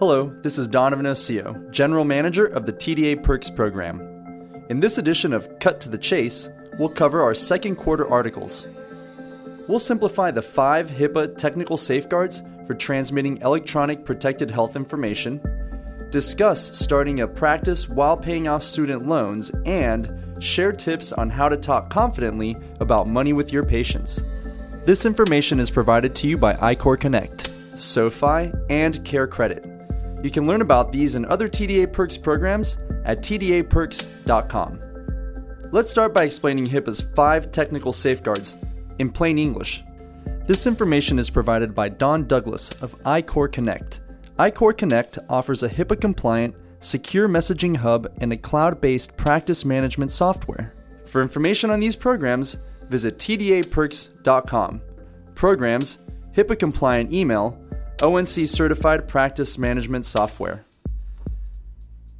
Hello, this is Donovan Osio, General Manager of the TDA Perks program. In this edition of Cut to the Chase, we'll cover our second quarter articles. We'll simplify the five HIPAA technical safeguards for transmitting electronic protected health information, discuss starting a practice while paying off student loans, and share tips on how to talk confidently about money with your patients. This information is provided to you by iCore Connect, SoFi, and Care Credit. You can learn about these and other TDA Perks programs at tdaperks.com. Let's start by explaining HIPAA's five technical safeguards in plain English. This information is provided by Don Douglas of iCore Connect. iCore Connect offers a HIPAA compliant, secure messaging hub and a cloud based practice management software. For information on these programs, visit tdaperks.com. Programs, HIPAA compliant email, ONC certified practice management software.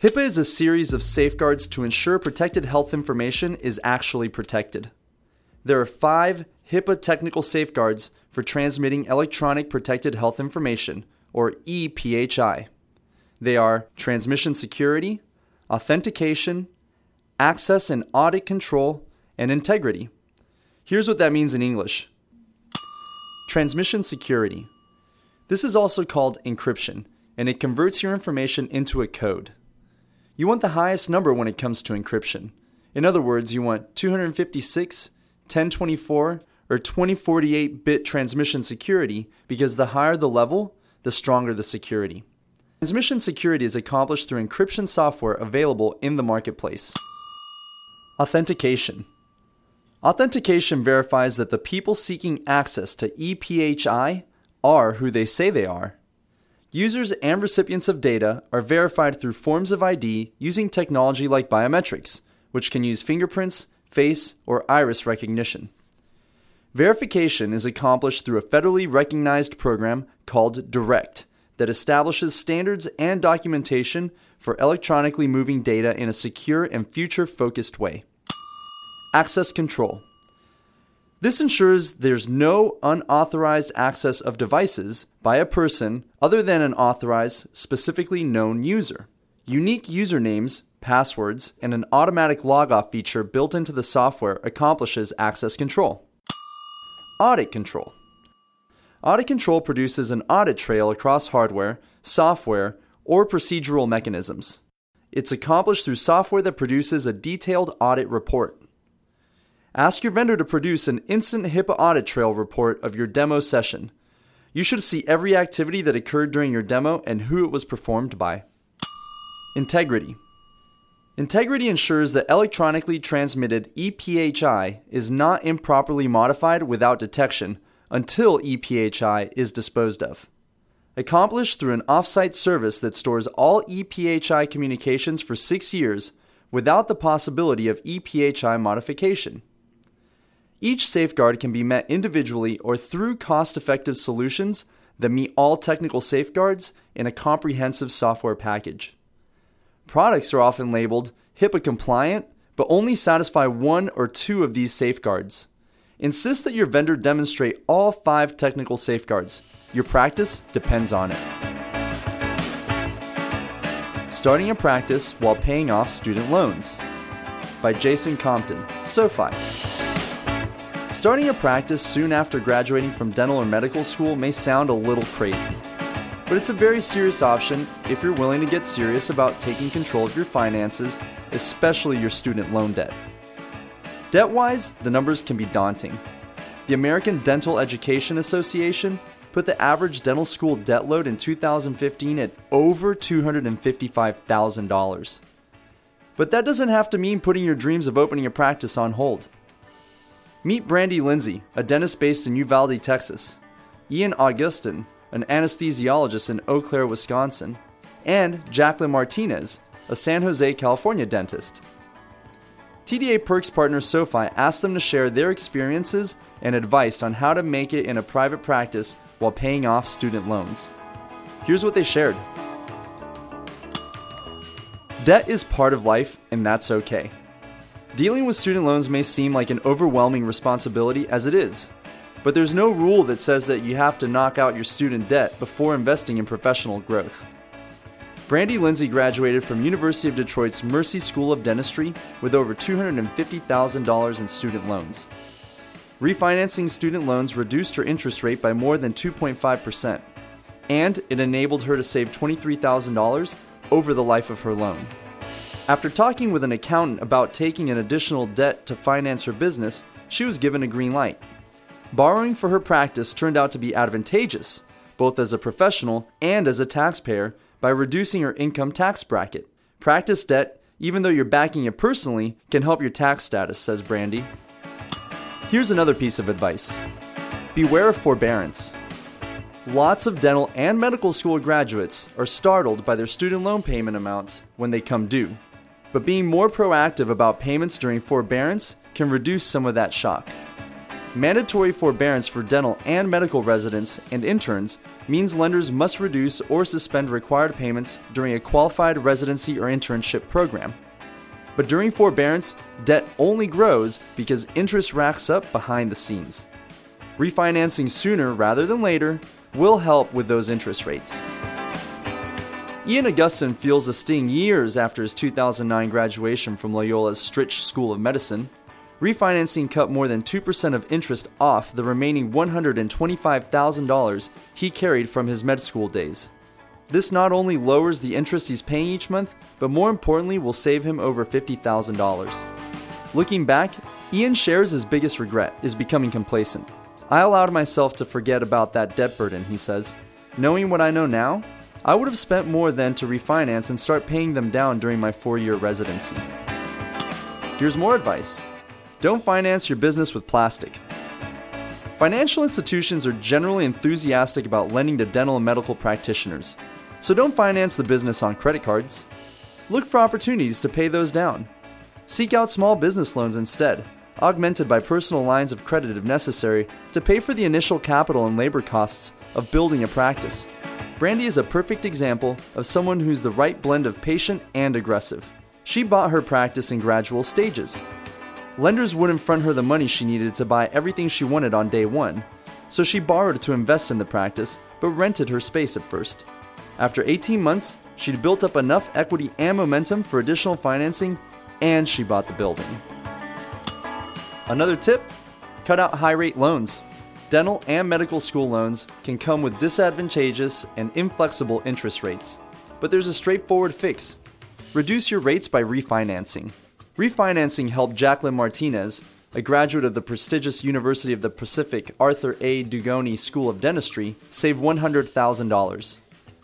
HIPAA is a series of safeguards to ensure protected health information is actually protected. There are five HIPAA technical safeguards for transmitting electronic protected health information, or EPHI. They are transmission security, authentication, access and audit control, and integrity. Here's what that means in English Transmission security. This is also called encryption, and it converts your information into a code. You want the highest number when it comes to encryption. In other words, you want 256, 1024, or 2048 bit transmission security because the higher the level, the stronger the security. Transmission security is accomplished through encryption software available in the marketplace. Authentication. Authentication verifies that the people seeking access to EPHI are who they say they are. Users and recipients of data are verified through forms of ID using technology like biometrics, which can use fingerprints, face, or iris recognition. Verification is accomplished through a federally recognized program called DIRECT that establishes standards and documentation for electronically moving data in a secure and future focused way. Access control. This ensures there's no unauthorized access of devices by a person other than an authorized, specifically known user. Unique usernames, passwords, and an automatic logoff feature built into the software accomplishes access control. Audit control. Audit control produces an audit trail across hardware, software, or procedural mechanisms. It's accomplished through software that produces a detailed audit report. Ask your vendor to produce an instant HIPAA audit trail report of your demo session. You should see every activity that occurred during your demo and who it was performed by. Integrity. Integrity ensures that electronically transmitted EPHI is not improperly modified without detection until EPHI is disposed of. Accomplished through an offsite service that stores all EPHI communications for six years without the possibility of EPHI modification. Each safeguard can be met individually or through cost effective solutions that meet all technical safeguards in a comprehensive software package. Products are often labeled HIPAA compliant, but only satisfy one or two of these safeguards. Insist that your vendor demonstrate all five technical safeguards. Your practice depends on it. Starting a practice while paying off student loans by Jason Compton, SoFi. Starting a practice soon after graduating from dental or medical school may sound a little crazy, but it's a very serious option if you're willing to get serious about taking control of your finances, especially your student loan debt. Debt wise, the numbers can be daunting. The American Dental Education Association put the average dental school debt load in 2015 at over $255,000. But that doesn't have to mean putting your dreams of opening a practice on hold. Meet Brandy Lindsay, a dentist based in Uvalde, Texas, Ian Augustin, an anesthesiologist in Eau Claire, Wisconsin, and Jacqueline Martinez, a San Jose, California dentist. TDA Perks partner SoFi asked them to share their experiences and advice on how to make it in a private practice while paying off student loans. Here's what they shared Debt is part of life, and that's okay. Dealing with student loans may seem like an overwhelming responsibility as it is, but there's no rule that says that you have to knock out your student debt before investing in professional growth. Brandy Lindsay graduated from University of Detroit's Mercy School of Dentistry with over $250,000 in student loans. Refinancing student loans reduced her interest rate by more than 2.5%, and it enabled her to save $23,000 over the life of her loan. After talking with an accountant about taking an additional debt to finance her business, she was given a green light. Borrowing for her practice turned out to be advantageous, both as a professional and as a taxpayer by reducing your income tax bracket. Practice debt, even though you're backing it personally, can help your tax status, says Brandy. Here's another piece of advice Beware of forbearance. Lots of dental and medical school graduates are startled by their student loan payment amounts when they come due. But being more proactive about payments during forbearance can reduce some of that shock. Mandatory forbearance for dental and medical residents and interns means lenders must reduce or suspend required payments during a qualified residency or internship program. But during forbearance, debt only grows because interest racks up behind the scenes. Refinancing sooner rather than later will help with those interest rates. Ian Augustin feels the sting years after his 2009 graduation from Loyola's Stritch School of Medicine Refinancing cut more than 2% of interest off the remaining $125,000 he carried from his med school days. This not only lowers the interest he's paying each month, but more importantly will save him over $50,000. Looking back, Ian shares his biggest regret is becoming complacent. I allowed myself to forget about that debt burden, he says. Knowing what I know now, I would have spent more then to refinance and start paying them down during my four year residency. Here's more advice don't finance your business with plastic. Financial institutions are generally enthusiastic about lending to dental and medical practitioners, so don't finance the business on credit cards. Look for opportunities to pay those down. Seek out small business loans instead, augmented by personal lines of credit if necessary to pay for the initial capital and labor costs of building a practice. Brandy is a perfect example of someone who's the right blend of patient and aggressive. She bought her practice in gradual stages, Lenders wouldn't front her the money she needed to buy everything she wanted on day one, so she borrowed to invest in the practice, but rented her space at first. After 18 months, she'd built up enough equity and momentum for additional financing, and she bought the building. Another tip cut out high rate loans. Dental and medical school loans can come with disadvantageous and inflexible interest rates, but there's a straightforward fix reduce your rates by refinancing. Refinancing helped Jacqueline Martinez, a graduate of the prestigious University of the Pacific Arthur A. Dugoni School of Dentistry, save $100,000.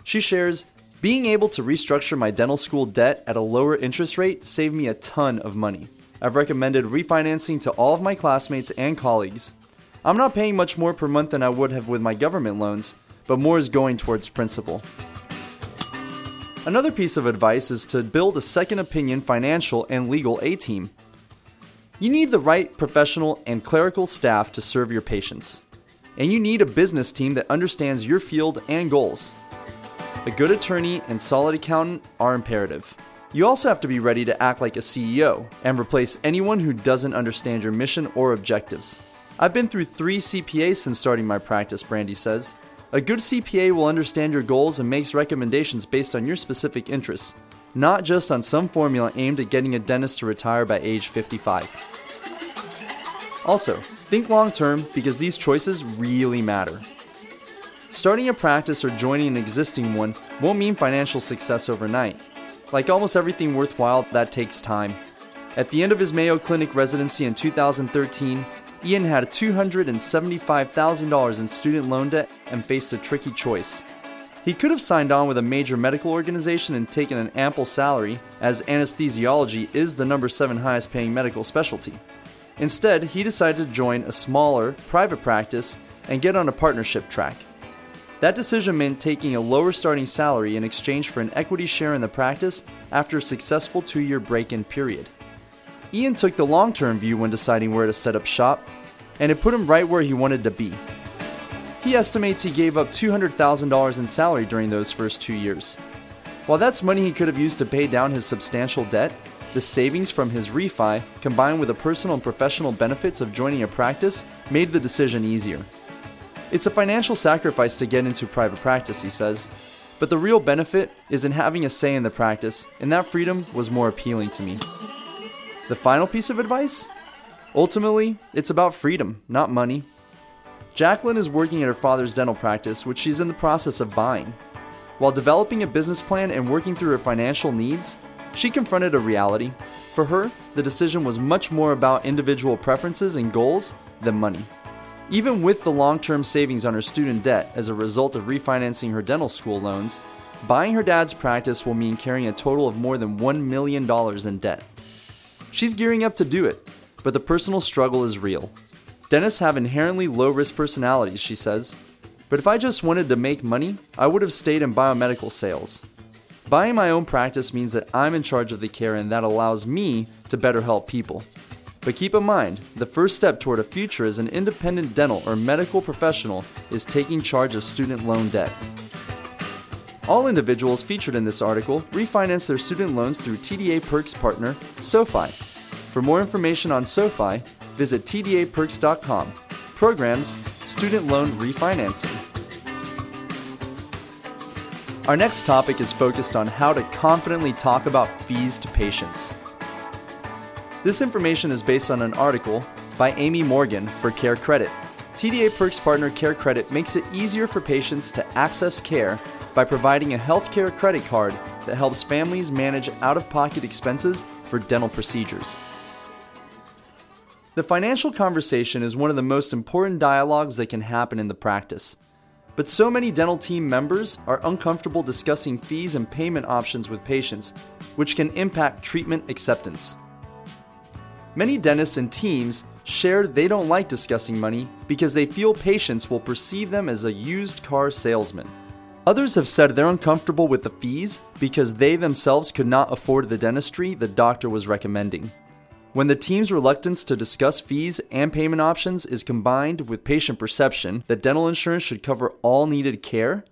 She shares, being able to restructure my dental school debt at a lower interest rate saved me a ton of money. I've recommended refinancing to all of my classmates and colleagues. I'm not paying much more per month than I would have with my government loans, but more is going towards principal. Another piece of advice is to build a second opinion financial and legal A team. You need the right professional and clerical staff to serve your patients. And you need a business team that understands your field and goals. A good attorney and solid accountant are imperative. You also have to be ready to act like a CEO and replace anyone who doesn't understand your mission or objectives. I've been through three CPAs since starting my practice, Brandy says. A good CPA will understand your goals and makes recommendations based on your specific interests, not just on some formula aimed at getting a dentist to retire by age 55. Also, think long term because these choices really matter. Starting a practice or joining an existing one won't mean financial success overnight. Like almost everything worthwhile, that takes time. At the end of his Mayo Clinic residency in 2013, Ian had $275,000 in student loan debt and faced a tricky choice. He could have signed on with a major medical organization and taken an ample salary, as anesthesiology is the number 7 highest paying medical specialty. Instead, he decided to join a smaller, private practice and get on a partnership track. That decision meant taking a lower starting salary in exchange for an equity share in the practice after a successful two year break in period. Ian took the long term view when deciding where to set up shop, and it put him right where he wanted to be. He estimates he gave up $200,000 in salary during those first two years. While that's money he could have used to pay down his substantial debt, the savings from his refi, combined with the personal and professional benefits of joining a practice, made the decision easier. It's a financial sacrifice to get into private practice, he says, But the real benefit is in having a say in the practice, and that freedom was more appealing to me. The final piece of advice? Ultimately, it's about freedom, not money. Jacqueline is working at her father's dental practice, which she's in the process of buying. While developing a business plan and working through her financial needs, she confronted a reality. For her, the decision was much more about individual preferences and goals than money. Even with the long term savings on her student debt as a result of refinancing her dental school loans, buying her dad's practice will mean carrying a total of more than $1 million in debt. She's gearing up to do it, but the personal struggle is real. Dentists have inherently low risk personalities, she says. But if I just wanted to make money, I would have stayed in biomedical sales. Buying my own practice means that I'm in charge of the care and that allows me to better help people. But keep in mind, the first step toward a future as an independent dental or medical professional is taking charge of student loan debt. All individuals featured in this article refinance their student loans through TDA Perks partner, SoFi. For more information on SoFi, visit tdaperks.com. Programs, Student Loan Refinancing. Our next topic is focused on how to confidently talk about fees to patients. This information is based on an article by Amy Morgan for Care Credit. TDA Perks Partner Care Credit makes it easier for patients to access care by providing a healthcare credit card that helps families manage out of pocket expenses for dental procedures. The financial conversation is one of the most important dialogues that can happen in the practice. But so many dental team members are uncomfortable discussing fees and payment options with patients, which can impact treatment acceptance. Many dentists and teams share they don't like discussing money because they feel patients will perceive them as a used car salesman. Others have said they're uncomfortable with the fees because they themselves could not afford the dentistry the doctor was recommending. When the team's reluctance to discuss fees and payment options is combined with patient perception that dental insurance should cover all needed care,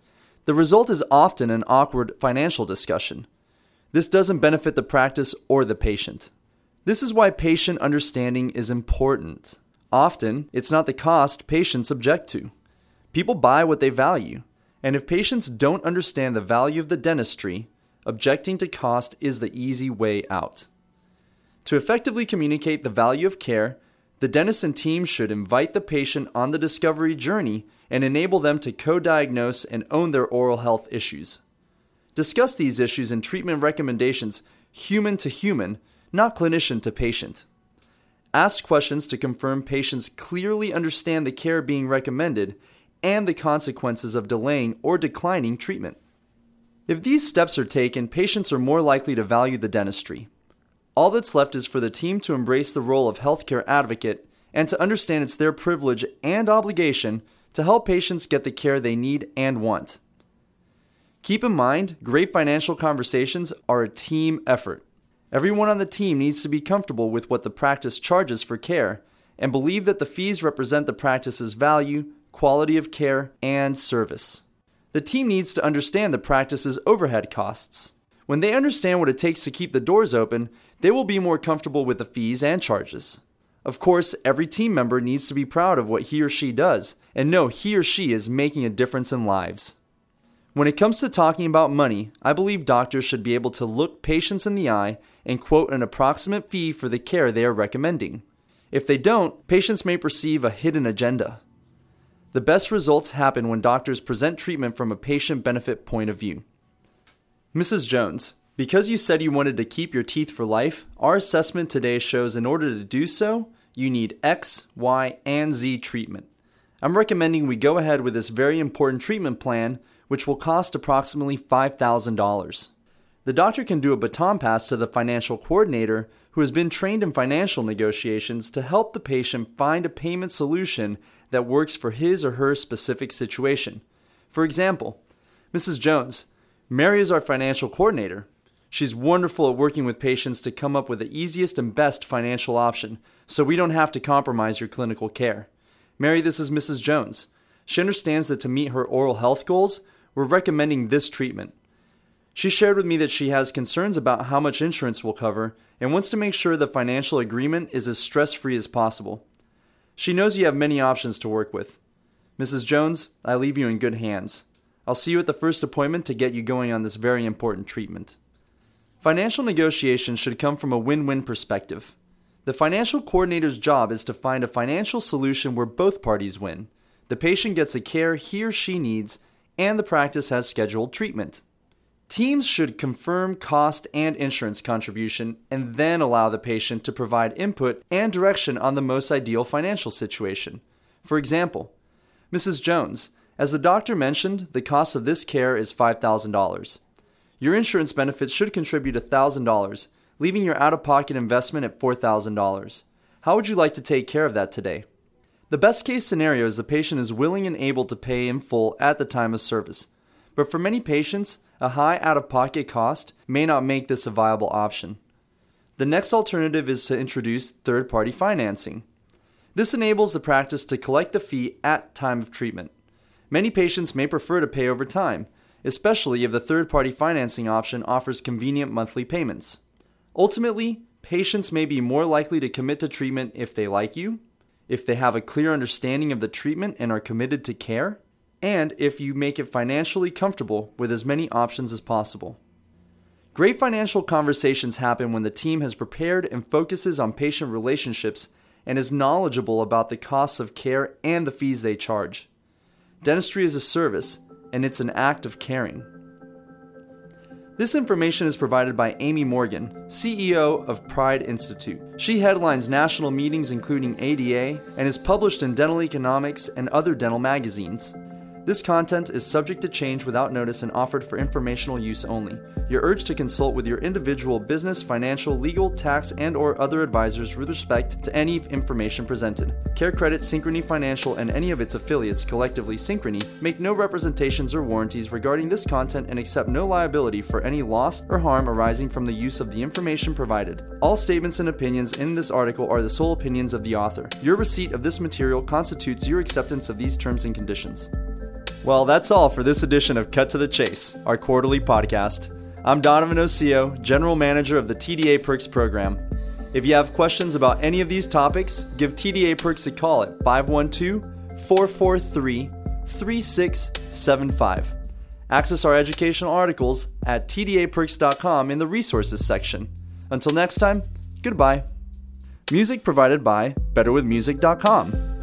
the result is often an awkward financial discussion. This doesn't benefit the practice or the patient. This is why patient understanding is important. Often, it's not the cost patients object to. People buy what they value, and if patients don't understand the value of the dentistry, objecting to cost is the easy way out. To effectively communicate the value of care, the dentist and team should invite the patient on the discovery journey and enable them to co diagnose and own their oral health issues. Discuss these issues and treatment recommendations human to human, not clinician to patient. Ask questions to confirm patients clearly understand the care being recommended and the consequences of delaying or declining treatment. If these steps are taken, patients are more likely to value the dentistry. All that's left is for the team to embrace the role of healthcare advocate and to understand it's their privilege and obligation to help patients get the care they need and want. Keep in mind, great financial conversations are a team effort. Everyone on the team needs to be comfortable with what the practice charges for care and believe that the fees represent the practice's value, quality of care, and service. The team needs to understand the practice's overhead costs. When they understand what it takes to keep the doors open, they will be more comfortable with the fees and charges. Of course, every team member needs to be proud of what he or she does and know he or she is making a difference in lives. When it comes to talking about money, I believe doctors should be able to look patients in the eye and quote an approximate fee for the care they are recommending. If they don't, patients may perceive a hidden agenda. The best results happen when doctors present treatment from a patient benefit point of view. Mrs. Jones, because you said you wanted to keep your teeth for life, our assessment today shows in order to do so, you need X, Y, and Z treatment. I'm recommending we go ahead with this very important treatment plan, which will cost approximately $5,000. The doctor can do a baton pass to the financial coordinator who has been trained in financial negotiations to help the patient find a payment solution that works for his or her specific situation. For example, Mrs. Jones, Mary is our financial coordinator. She's wonderful at working with patients to come up with the easiest and best financial option, so we don't have to compromise your clinical care. Mary, this is Mrs. Jones. She understands that to meet her oral health goals, we're recommending this treatment. She shared with me that she has concerns about how much insurance will cover and wants to make sure the financial agreement is as stress free as possible. She knows you have many options to work with. Mrs. Jones, I leave you in good hands. I'll see you at the first appointment to get you going on this very important treatment. Financial negotiations should come from a win win perspective. The financial coordinator's job is to find a financial solution where both parties win. The patient gets the care he or she needs, and the practice has scheduled treatment. Teams should confirm cost and insurance contribution and then allow the patient to provide input and direction on the most ideal financial situation. For example, Mrs. Jones, as the doctor mentioned, the cost of this care is $5,000. Your insurance benefits should contribute $1,000, leaving your out of pocket investment at $4,000. How would you like to take care of that today? The best case scenario is the patient is willing and able to pay in full at the time of service. But for many patients, a high out of pocket cost may not make this a viable option. The next alternative is to introduce third party financing. This enables the practice to collect the fee at time of treatment. Many patients may prefer to pay over time, especially if the third party financing option offers convenient monthly payments. Ultimately, patients may be more likely to commit to treatment if they like you, if they have a clear understanding of the treatment and are committed to care, and if you make it financially comfortable with as many options as possible. Great financial conversations happen when the team has prepared and focuses on patient relationships and is knowledgeable about the costs of care and the fees they charge. Dentistry is a service, and it's an act of caring. This information is provided by Amy Morgan, CEO of Pride Institute. She headlines national meetings including ADA and is published in Dental Economics and other dental magazines. This content is subject to change without notice and offered for informational use only. You're urged to consult with your individual business, financial, legal, tax, and or other advisors with respect to any information presented. CareCredit, Synchrony Financial, and any of its affiliates, collectively Synchrony, make no representations or warranties regarding this content and accept no liability for any loss or harm arising from the use of the information provided. All statements and opinions in this article are the sole opinions of the author. Your receipt of this material constitutes your acceptance of these terms and conditions. Well, that's all for this edition of Cut to the Chase, our quarterly podcast. I'm Donovan Osio, General Manager of the TDA Perks program. If you have questions about any of these topics, give TDA Perks a call at 512 443 3675. Access our educational articles at tdaperks.com in the resources section. Until next time, goodbye. Music provided by betterwithmusic.com.